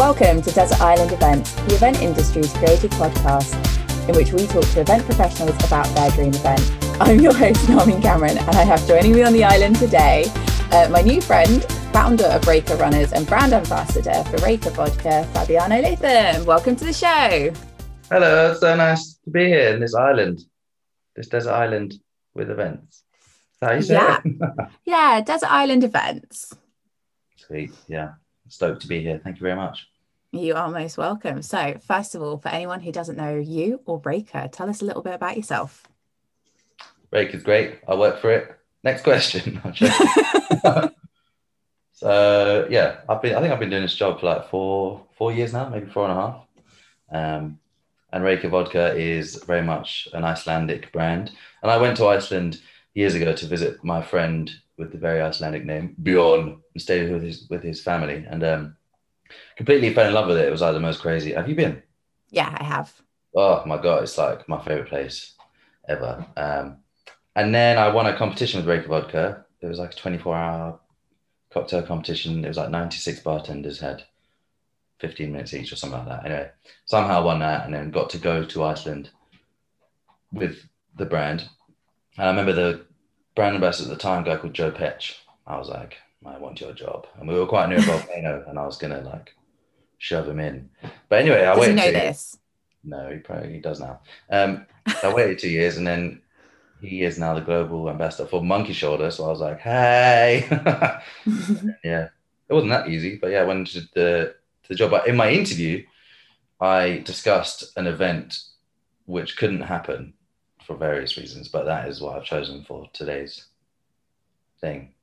Welcome to Desert Island Events, the event industry's creative podcast, in which we talk to event professionals about their dream event. I'm your host, Narmin Cameron, and I have joining me on the island today uh, my new friend, founder of Reyka Runners and brand ambassador for Reyka Vodka, Fabiano Latham. Welcome to the show. Hello, it's so nice to be here in this island, this desert island with events. How you say Yeah. it? Yeah, Desert Island Events. Sweet, yeah. Stoked to be here. Thank you very much. You are most welcome. So, first of all, for anyone who doesn't know you or Reyka, tell us a little bit about yourself. Break is great. I work for it. Next question. So yeah, I've been. I think I've been doing this job for like four four years now, maybe four and a half. Um, and Reyka Vodka is very much an Icelandic brand. And I went to Iceland years ago to visit my friend with the very Icelandic name Bjorn and stayed with his with his family and um, completely fell in love with it. It was like the most crazy. Have you been? yeah, I have. Oh my god, it's like my favorite place ever. Um, and then I won a competition with Reyka Vodka. It was like a 24 hour cocktail competition. It was like 96 bartenders had 15 minutes each or something like that. Anyway, somehow I won that and then got to go to Iceland with the brand. And I remember the brand ambassador at the time, a guy called Joe Petch. I was like, I want your job. And we were quite near a volcano and I was going to like shove him in. But anyway, I Does he waited. know two- this? no, he probably he does now. Um, I waited two years, and then he is now the global ambassador for Monkey Shoulder. So I was like, "Hey, yeah." It wasn't that easy, but yeah, I went to the to the job. But in my interview, I discussed an event which couldn't happen for various reasons, but that is what I've chosen for today's thing.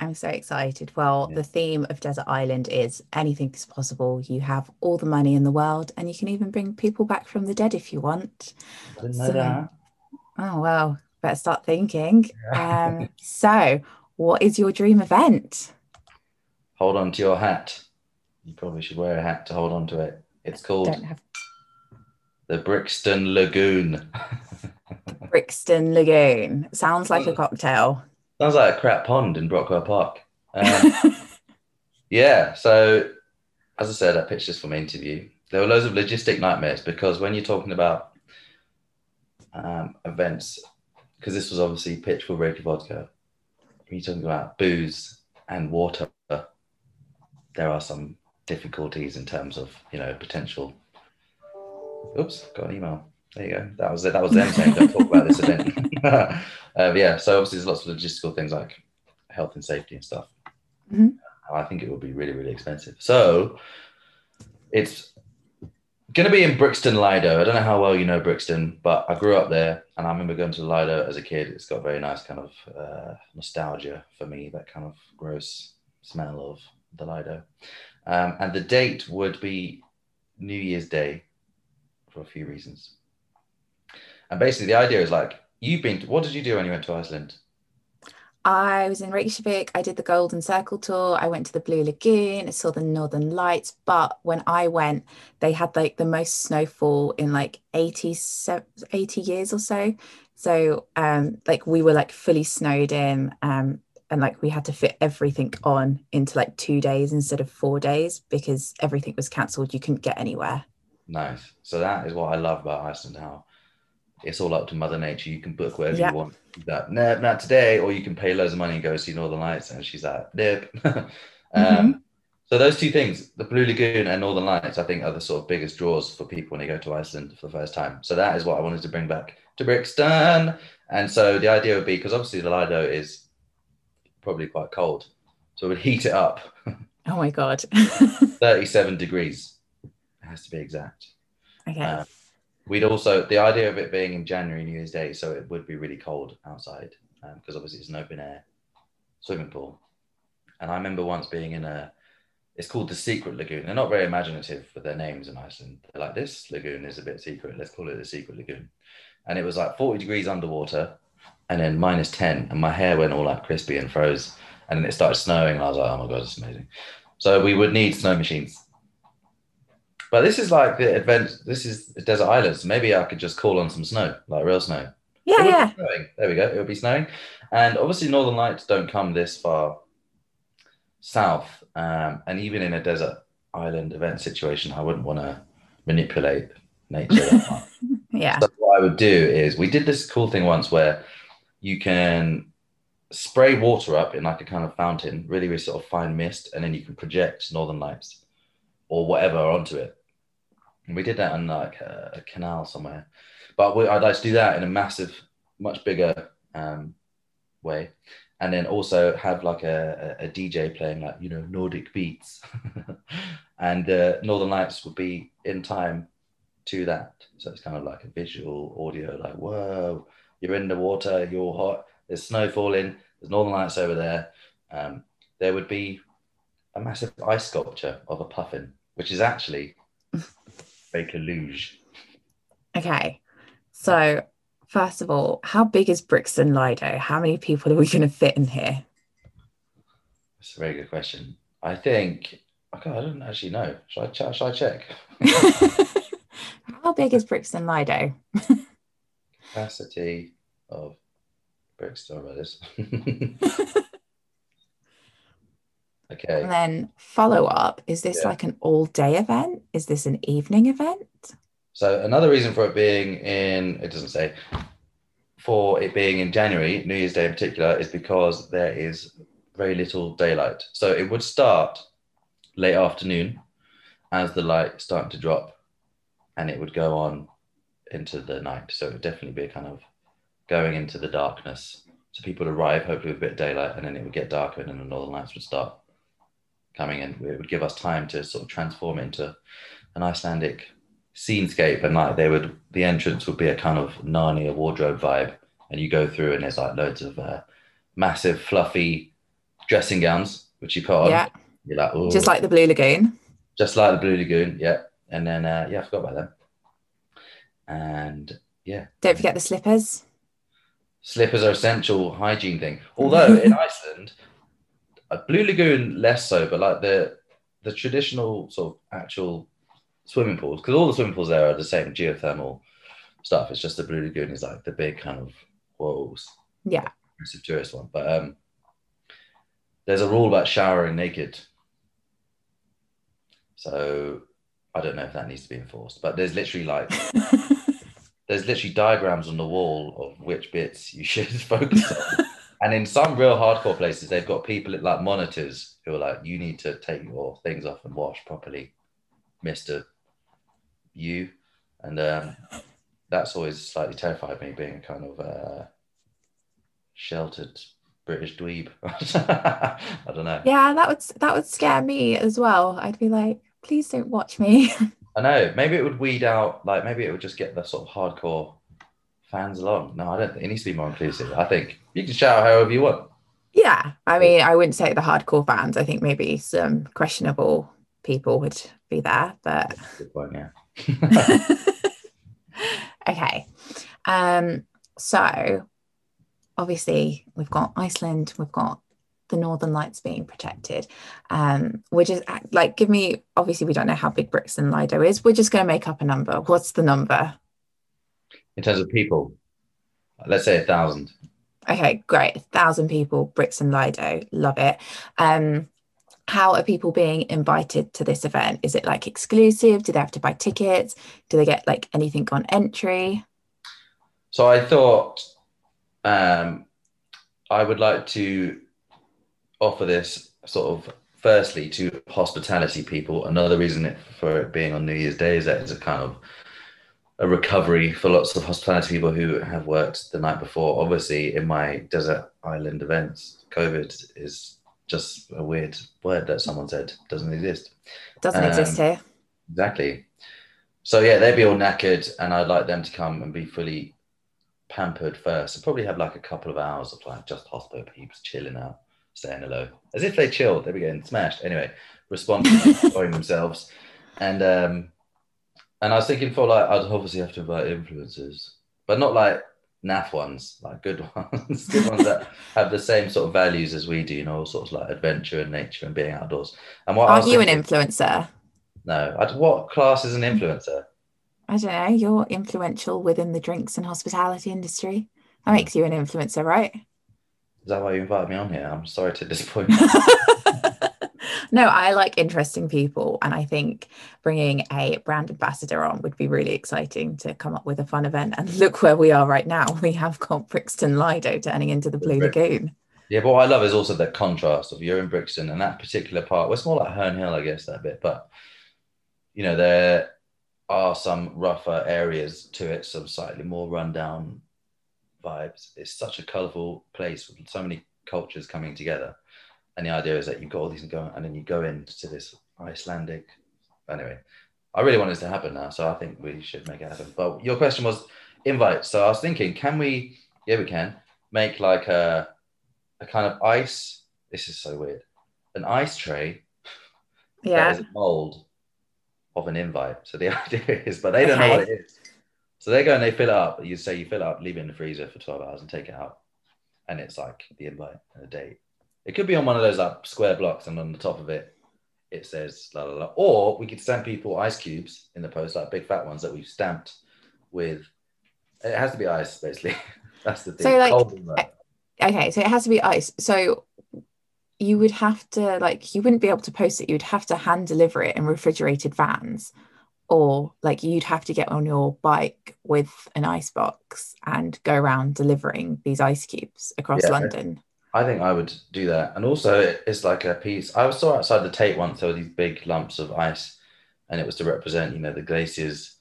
I'm so excited. Well, Yeah. the theme of Desert Island is anything is possible. You have all the money in the world, and you can even bring people back from the dead if you want. I didn't know So- that. Oh, well, better start thinking. Um, so, what is your dream event? Hold on to your hat. You probably should wear a hat to hold on to it. It's called have the Brixton Lagoon. Brixton Lagoon. Sounds like a cocktail. Sounds like a crap pond in Brockwell Park. Um, yeah, so as I said, I pitched this for my interview. There were loads of logistic nightmares because when you're talking about um, events, because this was obviously pitch for Reyka Vodka, when you're talking about booze and water, there are some difficulties in terms of you know potential. Oops, got an email. There you go. That was it. That was them saying don't talk about this event. um, yeah, so obviously there's lots of logistical things like health and safety and stuff. Mhm. I think it would be really, really expensive. So it's going to be in Brixton, Lido. I don't know how well you know Brixton, but I grew up there and I remember going to Lido as a kid. It's got very nice kind of uh, nostalgia for me, that kind of gross smell of the Lido. Um, and the date would be New Year's Day for a few reasons. And basically, the idea is like, you've been, what did you do when you went to Iceland? I was in Reykjavik. I did the Golden Circle tour. I went to the Blue Lagoon. I saw the Northern Lights. But when I went, they had like the most snowfall in like 80, 80 years or so. So um, like we were like fully snowed in. Um, and like we had to fit everything on into like two days instead of four days because everything was cancelled. You couldn't get anywhere. Nice. So that is what I love about Iceland. How it's all up to Mother Nature. You can book whatever Yeah. you want. That nope, not today. Or you can pay loads of money and go see Northern Lights. And she's like, nope. um, Mhm. So those two things, the Blue Lagoon and Northern Lights, I think are the sort of biggest draws for people when they go to Iceland for the first time. So that is what I wanted to bring back to Brixton. And so the idea would be because obviously the Lido is probably quite cold. So it would heat it up Oh my God. 37 degrees. It has to be exact. okay. We'd also the idea of it being in January, New Year's Day, so it would be really cold outside um, because obviously it's an open air swimming pool. And I remember once being in a, it's called the Secret Lagoon. They're not very imaginative with their names in Iceland. They're like this lagoon is a bit secret. Let's call it the Secret Lagoon. And it was like 40 degrees underwater, and then minus 10, and my hair went all like crispy and froze. And then it started snowing, and I was like, oh my god, it's amazing. So we would need snow machines. But this is like the advent. This is the desert islands. Maybe I could just call on some snow, like real snow. yeah, It would be yeah. There we go. It would be snowing, and obviously northern lights don't come this far south, um, and even in a desert island event situation, I wouldn't want to manipulate nature. Yeah. So what I would do is we did this cool thing once where you can spray water up in like a kind of fountain, really, really sort of fine mist, and then you can project northern lights or whatever onto it. And we did that on like a, a canal somewhere. But we, I'd like to do that in a massive, much bigger um, way. And then also have like a, a, DJ playing like, you know, Nordic beats. and uh, Northern Lights would be in time to that. So it's kind of like a visual audio, like, whoa, you're in the water, you're hot, there's snow falling, there's Northern Lights over there. Um, there would be a massive ice sculpture of a puffin, which is actually Baker Luge. Okay. So, first of all, how big is Brixton Lido? How many people are we going to fit in here? That's a very good question. I think, oh okay, I don't actually know. Should I, ch- should I check? how big is Brixton Lido? Capacity of Brixton, about this. okay. And then follow up is this Yeah. like an all day event? Is this an evening event? So another reason for it being in it doesn't say for it being in January, New Year's Day in particular, is because there is very little daylight. So it would start late afternoon as the light started to drop, and it would go on into the night. So it would definitely be a kind of going into the darkness. So people would arrive hopefully with a bit of daylight, and then it would get darker, and then the northern lights would start coming in. It would give us time to sort of transform into an Icelandic scenescape and like they would the entrance would be a kind of Narnia wardrobe vibe and you go through and there's like loads of uh, massive fluffy dressing gowns which you put on Yeah. you're like Ooh. Just like the Blue Lagoon. just like the Blue Lagoon yeah and then uh, yeah I forgot about them and yeah Don't forget the slippers. slippers are essential hygiene thing although in Iceland Blue Lagoon less so but like the the traditional sort of actual swimming pools because all the swimming pools there are the same geothermal stuff. It's just the Blue Lagoon is like the big kind of whoa, Yeah. massive tourist one. But um, there's a rule about showering naked. So I don't know if that needs to be enforced, but there's literally like there's literally diagrams on the wall of which bits you should focus on. And in some real hardcore places, they've got people at like monitors who are like, you need to take your things off and wash properly, Mister You. And um, that's always slightly terrified me, being a kind of uh, sheltered British dweeb. I don't know. yeah, that would that would scare me as well. I'd be like, please don't watch me. I know. Maybe it would weed out, like maybe it would just get the sort of hardcore fans along. No, I don't think it needs to be more inclusive. I think you can shout however you want. yeah. I mean, I wouldn't say the hardcore fans. I think maybe some questionable people would be there, but Good point, yeah. okay. Um, so obviously we've got Iceland, we've got the Northern Lights being protected. Um, we're just like, give me obviously we don't know how big Brixton Lido is. We're just gonna make up a number. What's the number? In terms of people, let's say a thousand. Okay, great. A thousand people, Brixton Lido, love it. Um, how are people being invited to this event? Is it like exclusive? Do they have to buy tickets? Do they get like anything on entry? So I thought um, I would like to offer this sort of firstly to hospitality people. Another reason for it being on New Year's Day is that it's a kind of a recovery for lots of hospitality people who have worked the night before. Obviously, in my desert island events, COVID is just a weird word that someone said doesn't exist. Doesn't exist Um, here. Exactly. So yeah, they'd be all knackered, and I'd like them to come and be fully pampered first. And probably have like a couple of hours of like just hospital peeps chilling out, saying hello, as if they chilled. They'd be getting smashed anyway, responding, enjoying themselves, and um, and I was thinking for like I'd obviously have to invite influencers, but not like naff ones, like good ones, good ones that have the same sort of values as we do, you know, all sorts of like adventure and nature and being outdoors. And what was you an influencer? no, I, what class is an influencer? I don't know. You're influential within the drinks and hospitality industry. That makes you an influencer, right? Is that why you invited me on here? I'm sorry to disappoint you. No, I like interesting people, and I think bringing a brand ambassador on would be really exciting to come up with a fun event. And look where we are right now. We have got Brixton Lido turning into the Blue Lagoon. Yeah, but what I love is also the contrast of you're in Brixton and that particular part. Well, it's more like Herne Hill, I guess, that bit. But you know, there are some rougher areas to it, some slightly more rundown vibes. It's such a colourful place with so many cultures coming together. And the idea is that you've got all these going, and then you go into this Icelandic. Anyway, I really want this to happen now, so I think we should make it happen. But your question was invite. So I was thinking, can we? Yeah, we can make like a a kind of ice. This is so weird. An ice tray. Yeah. That is mold of an invite. So the idea is, but they don't okay. know what it is. So they go and they fill it up. You say you fill it up, leave it in the freezer for 12 hours and take it out. And it's like the invite and a date. It could be on one of those like square blocks and on the top of it, it says la la la. Or we could stamp people ice cubes in the post, like big fat ones that we've stamped with. It has to be ice, basically. That's the thing. So like, eh, okay, so it has to be ice. So you would have to like you wouldn't be able to post it. You'd have to hand deliver it in refrigerated vans or like you'd have to get on your bike with an ice box and go around delivering these ice cubes across yeah, London. I think I would do that. And also, it's like a piece. I saw outside the Tate once, there were these big lumps of ice, and it was to represent, you know, the glacier's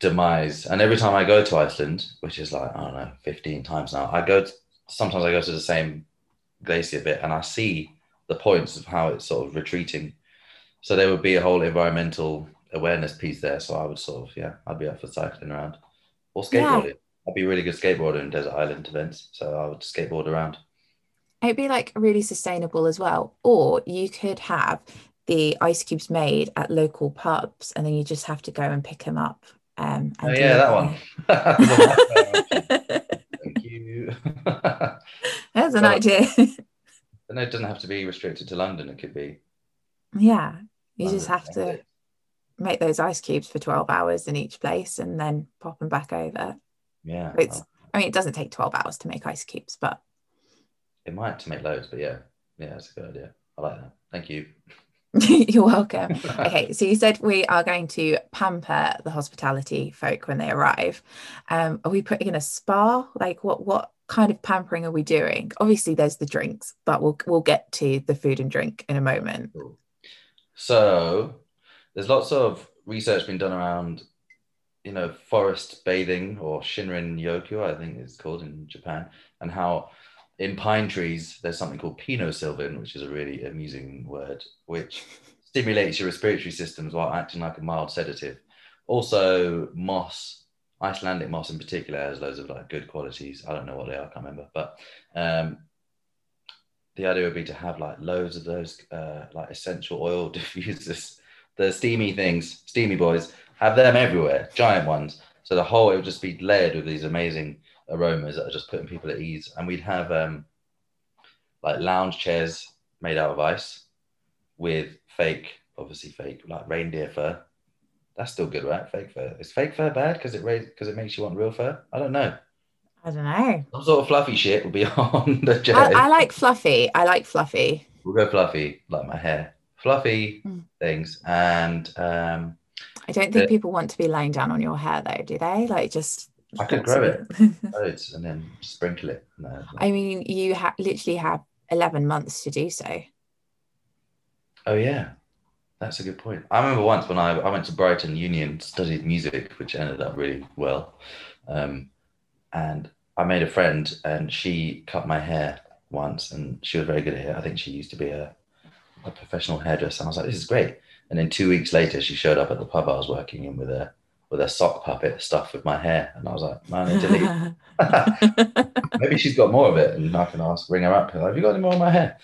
demise. And every time I go to Iceland, which is like, I don't know, 15 times now, I go, to, sometimes I go to the same glacier bit and I see the points of how it's sort of retreating. So there would be a whole environmental awareness piece there. So I would sort of, yeah, I'd be up for cycling around or skateboarding. Yeah. I'd be really good skateboarder in desert island events. So I would skateboard around. It'd be like really sustainable as well. Or you could have the ice cubes made at local pubs and then you just have to go and pick them up. Um, oh, yeah, that one. Thank you. There's an well, idea. and it doesn't have to be restricted to London. It could be. Yeah, you London. just have to make those ice cubes for 12 hours in each place and then pop them back over. Yeah. It's, I mean, it doesn't take 12 hours to make ice cubes, but it might to make loads, but yeah, yeah, that's a good idea. I like that. Thank you. You're welcome. okay, so you said we are going to pamper the hospitality folk when they arrive. Um, are we putting in a spa? Like, what what kind of pampering are we doing? Obviously, there's the drinks, but we'll we'll get to the food and drink in a moment. So there's lots of research being done around, you know, forest bathing or Shinrin Yoku, I think it's called in Japan, and how in pine trees there's something called pinosylvin, which is a really amusing word, which stimulates your respiratory systems while acting like a mild sedative. Also, moss, Icelandic moss in particular, has loads of like good qualities. I don't know what they are, I can't remember, but um, the idea would be to have like loads of those uh, like essential oil diffusers the steamy things, steamy boys, have them everywhere, giant ones. So the whole it would just be layered with these amazing aromas that are just putting people at ease. And we'd have um, like lounge chairs made out of ice with fake, obviously fake, like reindeer fur. That's still good, right? Fake fur. Is fake fur bad because it because it makes you want real fur? I don't know. I don't know. Some sort of fluffy shit will be on the chair. I, I like fluffy. I like fluffy. We'll go fluffy, like my hair fluffy mm. things. And um, I don't think the, people want to be laying down on your hair though, do they? Like just I could grow it loads and then sprinkle it. No, I mean, you ha- literally have 11 months to do so. Oh, yeah. That's a good point. I remember once when I, I went to Brighton Union, studied music, which ended up really well. Um, and I made a friend and she cut my hair once and she was very good at it. I think she used to be a a professional hairdresser. And I was like, this is great. And then two weeks later, she showed up at the pub I was working in with a with a sock puppet stuffed with my hair, and I was like, man, I need. Maybe she's got more of it, and I can ask, ring her up. Like, Have you got any more of my hair?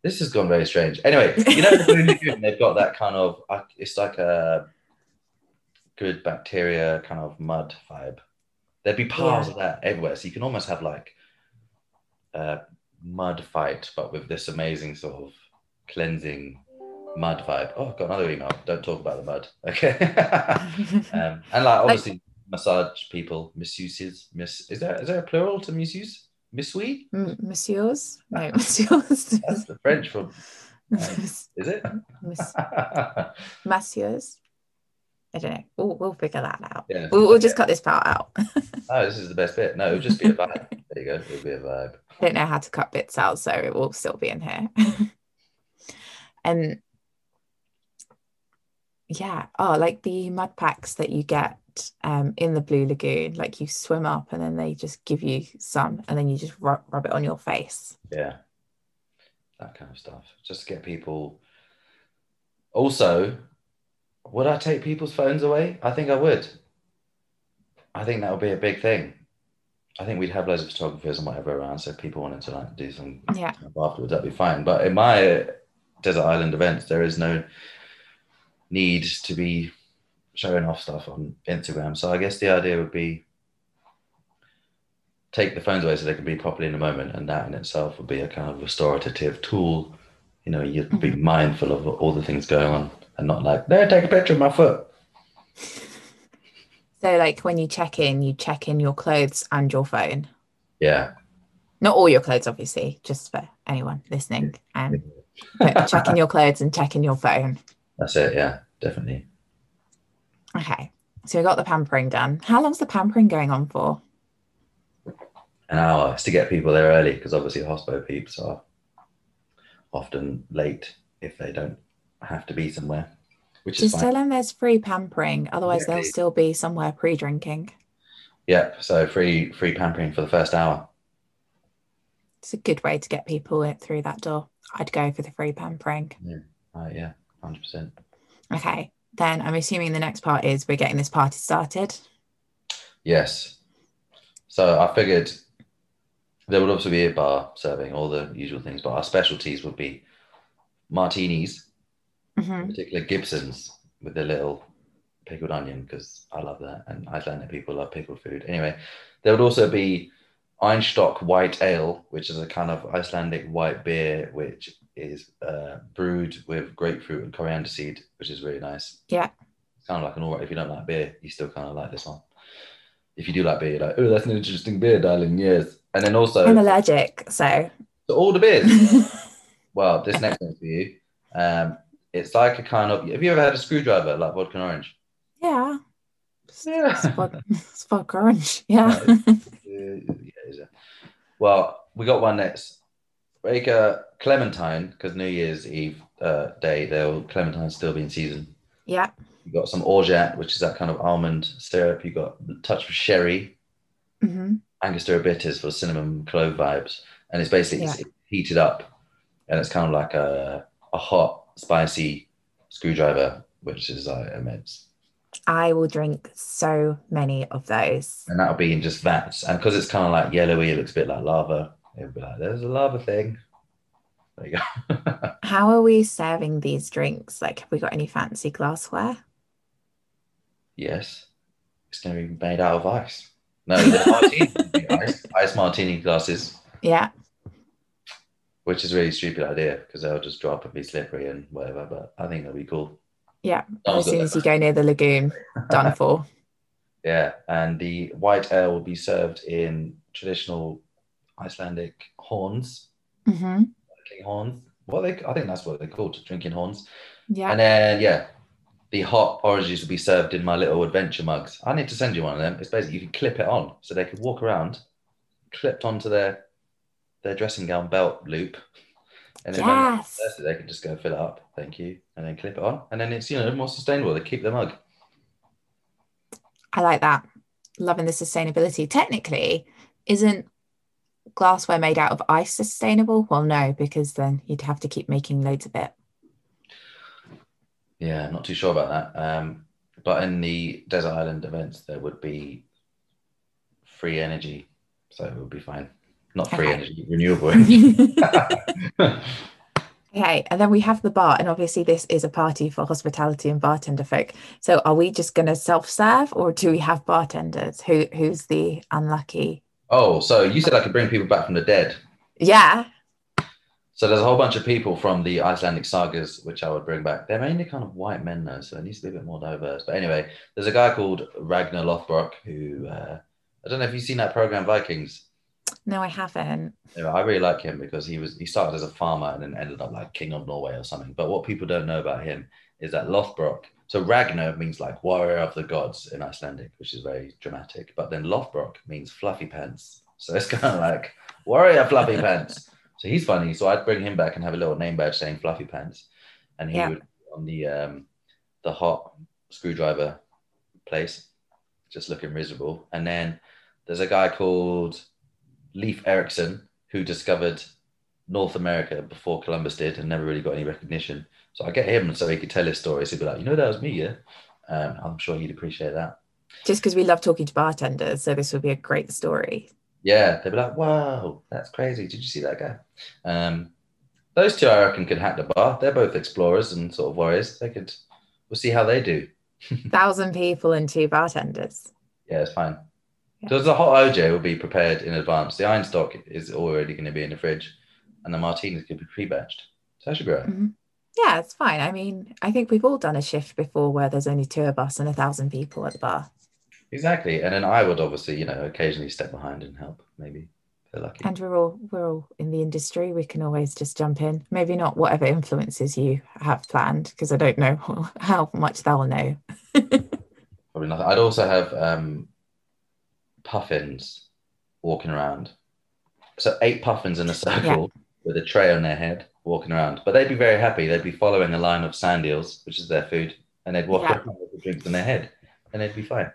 This has gone very strange. Anyway, you know, they've got that kind of. It's like a good bacteria kind of mud vibe. There'd be piles yeah. of that everywhere, so you can almost have like a mud fight, but with this amazing sort of cleansing mud vibe. Oh, I've got another email. Don't talk about the mud. Okay. um, and like obviously like, massage people, masseuses. Miss is there is there a plural to masseuse? Missoui? M- messieurs? No, messieurs. That's the French for Is it? Miss- Messieurs. I don't know. We'll, we'll figure that out. yeah. We'll, we'll just cut this part out. Oh, this is the best bit. No, it'll just be a vibe. there you go. It'll be a vibe. I don't know how to cut bits out, so it will still be in here. and yeah, oh, like the mud packs that you get um, in the Blue Lagoon, like you swim up and then they just give you some, and then you just rub, rub it on your face. Yeah. That kind of stuff. Just to get people. Also, would I take people's phones away? I think I would. I think that would be a big thing. I think we'd have loads of photographers and whatever around, so if people wanted to like do some Yeah. afterwards, that'd be fine. But in my desert island events, there is no need to be showing off stuff on Instagram. So I guess the idea would be take the phones away so they can be properly in the moment, and that in itself would be a kind of restorative tool. You know, you'd be mindful of all the things going on, and not like, there, take a picture of my foot. So, like when you check in, you check in your clothes and your phone. Yeah, Not all your clothes, obviously, just for anyone listening. Um, check in your clothes and check in your phone. That's it. Yeah, definitely. Okay. So we got the pampering done. How long's the pampering going on for? an hour is to get people there early because obviously hospo peeps are often late if they don't have to be somewhere, which is Just tell them there's free pampering, otherwise they'll Exactly. still be somewhere pre-drinking. Yep. so free free pampering for the first hour. It's a good way to get people in through that door. I'd go for the free pampering. Uh, yeah, hundred percent. Okay. Then I'm assuming the next part is we're getting this party started. Yes. So I figured there would also be a bar serving all the usual things, but our specialties would be martinis, hmm in particular Gibsons with the little pickled onion because I love that, and Icelandic people love pickled food. Anyway, there would also be Einstock White Ale, which is a kind of Icelandic white beer, which is uh, brewed with grapefruit and coriander seed, which is really nice. Yeah. It's kind of like an alright. If you don't like beer, you still kind of like this one. If you do like beer, you're like, oh, that's an interesting beer, darling. Yes. And then also, I'm allergic, so so all the beers. well, this next one for you. Um, it's like a kind of. Have you ever had a screwdriver like vodka and orange? yeah. Yeah. It's vodka, it's vodka orange. Yeah. Yeah, is? Well, we got one that's like a clementine because New Year's Eve uh, day, they'll clementine's still be in season. yeah. You got some orgeat, which is that kind of almond syrup. You got a touch of sherry, hmm Angostura bitters for cinnamon clove vibes, and it's basically it's heated up, and it's kind of like a a hot spicy screwdriver, which is uh, immense. I will drink so many of those. and that'll be in just vats. And because it's kind of like yellowy, it looks a bit like lava. It'll be like, there's a lava thing. There you go. How are we serving these drinks? Like, have we got any fancy glassware? yes, it's going to be made out of ice. No, the martini ice, ice martini glasses, Yeah. which is a really stupid idea because they'll just drop and be slippery and whatever. But I think that'll be cool. Yeah. As soon as you go near the lagoon, done for. Yeah, and the white ale will be served in traditional Icelandic horns, hmm drinking horns. What they, I think that's what they're called, drinking horns. Yeah. And then yeah, the hot oranges will be served in my little adventure mugs. I need to send you one of them. It's basically you can clip it on so they can walk around, clipped onto their their dressing gown belt loop. And then yes. they can just go fill it up. Thank you. And then clip it on. And then it's you know more sustainable. They keep the mug. I like that. Loving the sustainability. Technically, isn't glassware made out of ice sustainable? Well, no, because then you'd have to keep making loads of it. Yeah, not too sure about that. Um, but in the desert island events, there would be free energy, so it would be fine. Not free Okay. energy, renewable energy. Okay, and then we have the bar, and obviously this is a party for hospitality and bartender folk. So are we just going to self-serve, or do we have bartenders? Who who's the unlucky? Oh, so you said I could bring people back from the dead. Yeah, So there's a whole bunch of people from the Icelandic sagas which I would bring back. They're mainly kind of white men though, so it needs to be a bit more diverse. But anyway, there's a guy called Ragnar Lothbrok who uh, I don't know if you've seen that program Vikings. No, I haven't. Yeah, I really like him because he was he started as a farmer and then ended up like king of Norway or something. But what people don't know about him is that Lothbrok. So Ragnar means like warrior of the gods in Icelandic, which is very dramatic. But then Lothbrok means fluffy pants. So it's kind of like warrior fluffy pants. So he's funny. So I'd bring him back and have a little name badge saying fluffy pants, and he Yeah. would on the um the hot screwdriver place, just looking miserable. And then there's a guy called Leif Erikson who discovered North America before Columbus did and never really got any recognition. So I get him so he could tell his stories. He'd be like, you know, that was me, yeah. Um, I'm sure he'd appreciate that. Just because we love talking to bartenders, so this would be a great story. Yeah, they'd be like, "Wow, that's crazy! Did you see that guy?" Um, those two, I reckon, could hack the bar. They're both explorers and sort of warriors. They could. We'll see how they do. Thousand people and two bartenders. Yeah, it's fine. Yeah. Because the hot OJ will be prepared in advance. The Einstock is already going to be in the fridge, and the martinis could be pre-batched. So that should be right. Mhm. Yeah, it's fine. I mean, I think we've all done a shift before where there's only two of us and a thousand people at the bar. Exactly. And then I would obviously, you know, occasionally step behind and help. Maybe if they're lucky. And we're all we're all in the industry. We can always just jump in. Maybe not whatever influences you have planned, because I don't know how much they'll know. Probably nothing. I'd also have um, puffins walking around. So eight puffins in a circle with a tray on their head walking around. But they'd be very happy. They'd be following a line of sand eels, which is their food, and they'd walk Yeah. around with the drinks in their head, and they'd be fine.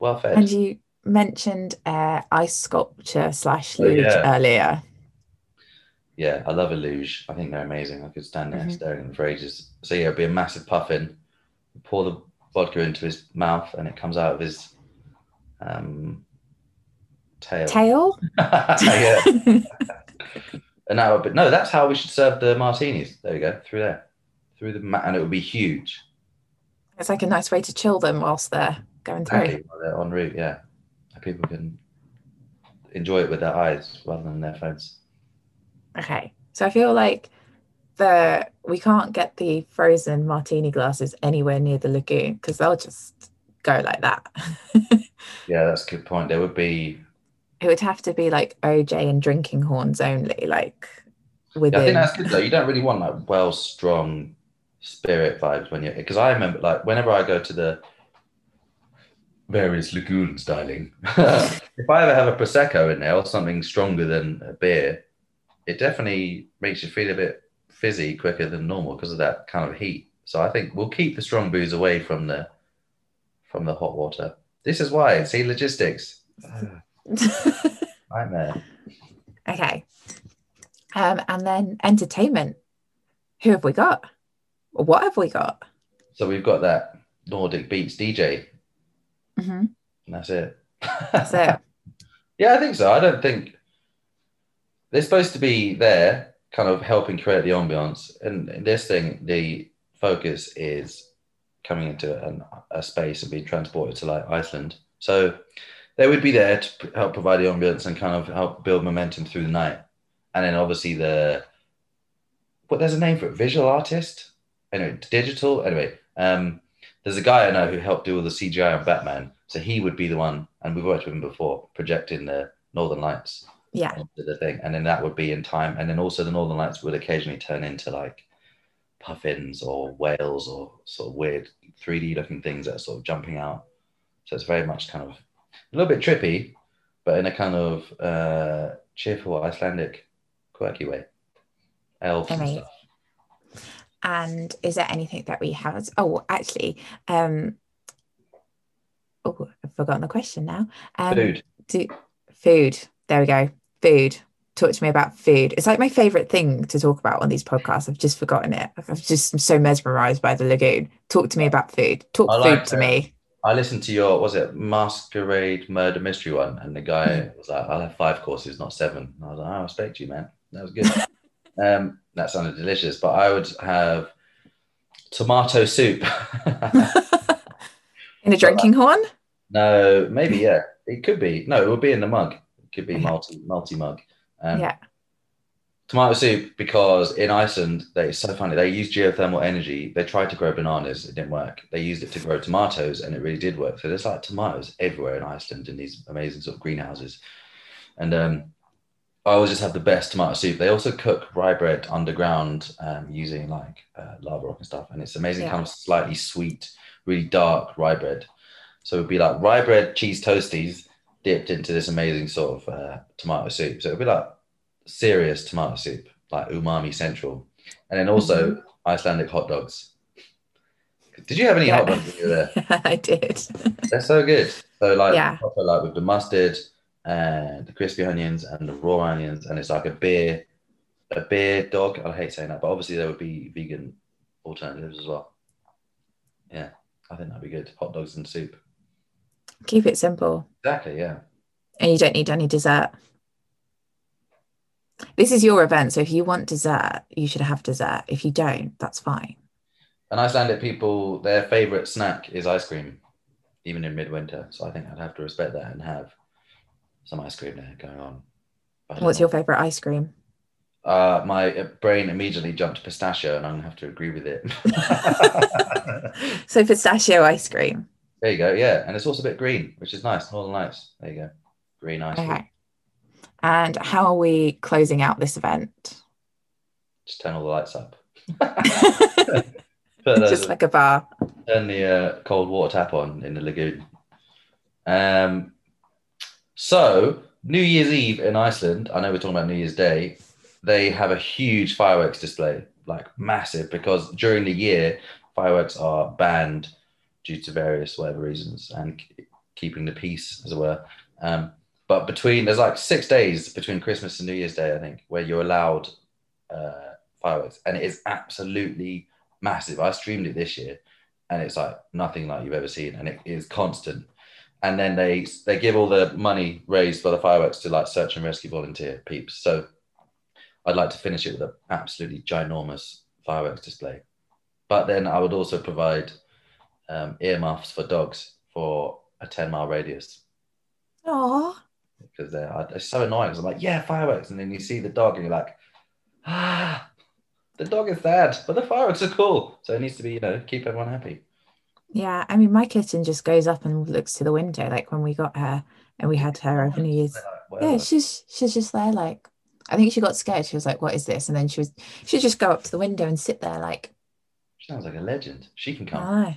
Well fed. And you mentioned uh, ice sculpture slash Oh, luge yeah. earlier. Yeah, I love a luge. I think they're amazing. I could stand there Mhm. staring at them for ages. So yeah, it'd be a massive puffin. Pour the vodka into his mouth, and it comes out of his um, tail. Tail? yeah. And hour. be no. That's how we should serve the martinis. There you go, through there, through the mat, and it would be huge. It's like a nice way to chill them whilst they're going through. Exactly, while they're en route. Yeah, people can enjoy it with their eyes rather than their phones. Okay. So I feel like the we can't get the frozen martini glasses anywhere near the lagoon because they'll just go like that. Yeah, that's a good point. There would be. It would have to be like OJ and drinking horns only, like Yeah, I think that's good though. You don't really want like well strong spirit vibes when you're because I remember like whenever I go to the various lagoons, darling. if I ever have a prosecco in there or something stronger than a beer, it definitely makes you feel a bit fizzy quicker than normal because of that kind of heat. So I think we'll keep the strong booze away from the from the hot water. This is why. See logistics. Ah. Nightmare. okay. Um, and then entertainment. Who have we got? What have we got? So we've got that Nordic Beats DJ, hmm and that's it. That's it. Yeah, I think so. I don't think they're supposed to be there, kind of helping create the ambiance. And this thing, the focus is coming into an, a space and being transported to like Iceland. So they would be there to p- help provide the ambience and kind of help build momentum through the night. And then obviously the what there's a name for it, visual artist. Anyway, digital. Anyway, um, there's a guy I know who helped do all the CGI on Batman. So he would be the one, and we've worked with him before, projecting the Northern Lights Yeah. the thing, and then that would be in time, and then also the Northern Lights would occasionally turn into like puffins or whales or sort of weird 3D looking things that are sort of jumping out. So it's very much kind of a little bit trippy, but in a kind of uh, cheerful Icelandic, quirky way. Elves and stuff. And is there anything that we have? Oh, actually, um, oh, I've forgotten the question now. Um, Food. Do, food. There we go. Food. Talk to me about food. It's like my favorite thing to talk about on these podcasts. I've just forgotten it. I've just I'm so mesmerized by the lagoon. Talk to me about food. Talk I food like to me. I listened to your was it Masquerade Murder Mystery one, and the guy was like, "I'll have five courses, not seven. And I was like, "I respect you, man. That was good. um, that sounded delicious." But I would have tomato soup. In a drinking horn? no, maybe yeah, it could be. No, it would be in the mug. It could be multi multi mug. Um, yeah. Tomato soup because in Iceland they it's so funny. They use geothermal energy. They tried to grow bananas, it didn't work. They used it to grow tomatoes, and it really did work. So there's like tomatoes everywhere in Iceland in these amazing sort of greenhouses. And um, I always just have the best tomato soup. They also cook rye bread underground um, using like uh, lava rock and stuff, and it's amazing. Yeah. It comes slightly sweet, really dark rye bread. So it'd be like rye bread, cheese toasties dipped into this amazing sort of uh, tomato soup. So it'd be like serious tomato soup, like umami central, and then also mm-hmm. Icelandic hot dogs. Did you have any hot dogs when you were there? I did. They're so good. So like, Yeah. proper, like with the mustard and the crispy onions and the raw onions, and it's like a beer, a beer dog. I hate saying that, but obviously there would be vegan alternatives as well. Yeah, I think that'd be good. Hot dogs and soup. Keep it simple. Exactly. Yeah. And you don't need any dessert. This is your event, so if you want dessert, you should have dessert. If you don't, that's fine. And Icelandic people, their favorite snack is ice cream, even in midwinter. So I think I'd have to respect that and have some ice cream there going on. But I don't What's know. your favorite ice cream? Uh, my brain immediately jumped to pistachio, and I'm gonna have to agree with it. So pistachio ice cream. There you go. Yeah, and it's also a bit green, which is nice. Northern Lights. There you go. Green ice. cream. And how are we closing out this event? Just turn all the lights up. Just like a bar. turn the uh, cold water tap on in the lagoon. Um, so New Year's Eve in Iceland. I know we're talking about New Year's Day. They have a huge fireworks display, like massive, because during the year fireworks are banned due to various whatever reasons and keeping the peace, as it were. Um, but between there's like six days between Christmas and New Year's Day, I think, where you're allowed uh, fireworks, and it is absolutely massive. I streamed it this year, and it's like nothing like you've ever seen, and it is constant. And then they they give all the money raised by the fireworks to like search and rescue volunteer peeps. So I'd like to finish it with an absolutely ginormous fireworks display. But then I would also provide um, earmuffs for dogs for a 10 mile radius Oh, because they're, I- they're so annoying. 'cause I'm like, yeah, fireworks. And then you see the dog and you're like, ah, the dog is sad, but the fireworks are cool. So it needs to be, you know, keep everyone happy. yeah. I mean, my kitten just goes up and looks to the window, like when we got her and we had her over New Year's. Yeah, she's she's just there, like I think she got scared. She was like, "What is this?" And then she was she'd just go up to the window and sit there, like, sounds like a legend. She can come. "Ah."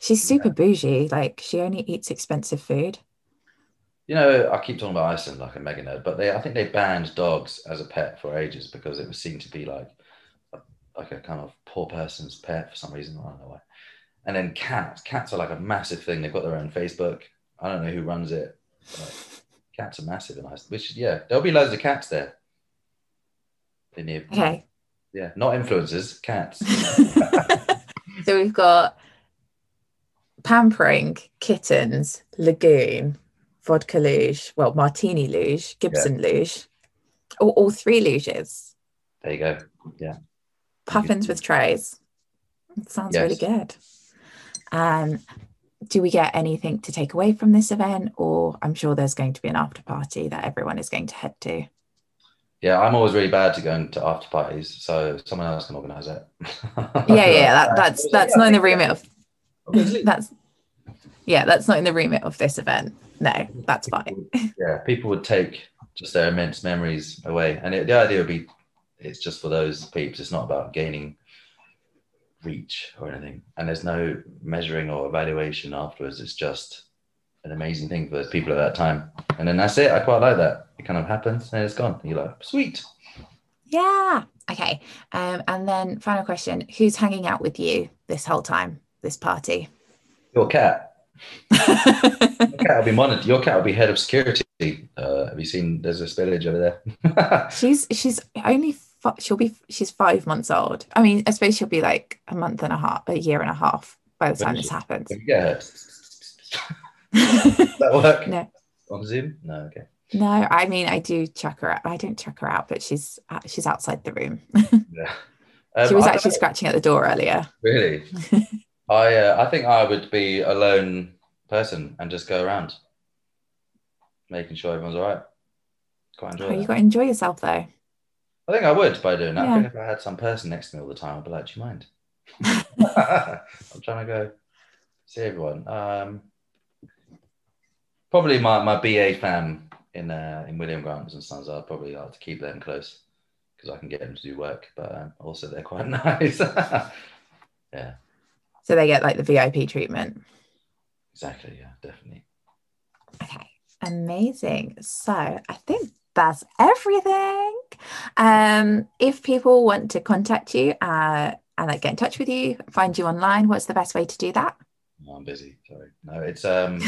She's super bougie. Like she only eats expensive food. You know, I keep talking about Iceland like a mega nerd, but they I think they banned dogs as a pet for ages because it was seen to be like a, like a kind of poor person's pet for some reason. I don't know why. And then cats, cats are like a massive thing. They've got their own Facebook. I don't know who runs it. Cats are massive in Iceland. Which yeah, there'll be loads of cats there. In the, Okay. Yeah, not influencers, cats. so we've got pampering, kittens, lagoon, vodka luge, well, martini luge, Gibson luge, all, all three luges, There you go. Yeah. Puffins with trays. It sounds really good. Um, do we get anything to take away from this event, or I'm sure there's going to be an after party that everyone is going to head to? Yeah, I'm always really bad to going to after parties, so someone else can organise it. Yeah, yeah, that, that's that's not in the remit of that's yeah, that's not in the remit of this event. No, that's fine. yeah, people would take just their immense memories away, and it, the idea would be it's just for those peeps. It's not about gaining reach or anything, and there's no measuring or evaluation afterwards. It's just an amazing thing for those people at that time, and then that's it. I quite like that. It kind of happens and it's gone. You're like, sweet. Yeah. Okay. Um, and then final question: Who's hanging out with you this whole time? This party? Your cat. Your cat will be monitored. Your cat will be head of security. Uh, have you seen? There's a spillage over there. she's she's only fi- she'll be she's five months old. I mean, I suppose she'll be like a month and a half, a year and a half by the time is this happens. Can you get her? Does that work no, on Zoom? No. Okay. no. I mean, I do chuck her out. I don't chuck her out, but she's uh, she's outside the room. Yeah. Um, she was I actually scratching at the door earlier. Really? I uh, I think I would be a lone person and just go around, making sure everyone's all right. Quite enjoy Oh, you got to enjoy yourself though. I think I would by doing that. I think if I had some person next to me all the time, I'd be like, "Do you mind?" I'm trying to go see everyone. Um, probably my my BA fam in uh, in William Grant's and Sons, I'd probably like to keep them close because I can get them to do work, but um, also they're quite nice. yeah. So they get like the VIP treatment. Exactly. Yeah, definitely. Okay, amazing. So I think that's everything. Um, if people want to contact you uh, and like get in touch with you, find you online, what's the best way to do that? Oh, I'm busy. Sorry. No, it's um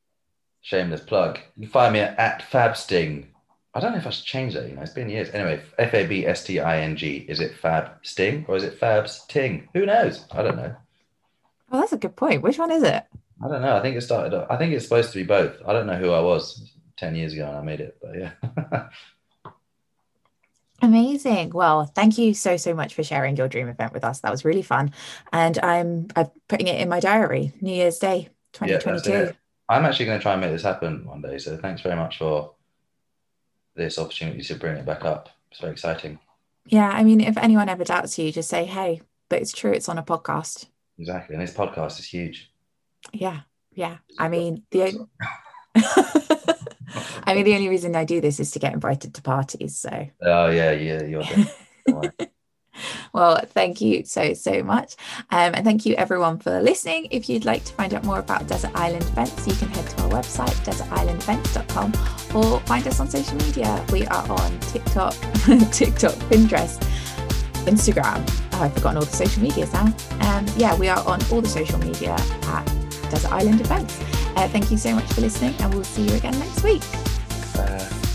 shameless plug. You can find me at, at Fabsting. I don't know if I should change that. You know, it's been years. Anyway, F A B S T I N G. Is it Fab Sting or is it Fabs Ting? Who knows? I don't know. Well, that's a good point. Which one is it? I don't know. I think it started. I think it's supposed to be both. I don't know who I was ten years ago when I made it, but yeah. Amazing. Well, thank you so so much for sharing your dream event with us. That was really fun, and I'm I'm putting it in my diary. New Year's Day, 2022. Yeah, I'm actually going to try and make this happen one day. So thanks very much for this opportunity to bring it back up. It's very exciting. Yeah, I mean, if anyone ever doubts you, just say, "Hey, but it's true. It's on a podcast." Exactly, and this podcast is huge. Yeah, yeah. I mean, the. I mean, the only reason I do this is to get invited to parties. So. Oh yeah, yeah, you're. well, thank you so, so much. Um, and thank you everyone for listening. If you'd like to find out more about Desert Island Events, you can head to our website, desertislandevents.com, or find us on social media. We are on TikTok, TikTok, Pinterest, Instagram. Oh, I've forgotten all the social medias now. Um, yeah, we are on all the social media at Desert Island Events. Uh, thank you so much for listening, and we'll see you again next week. Uh,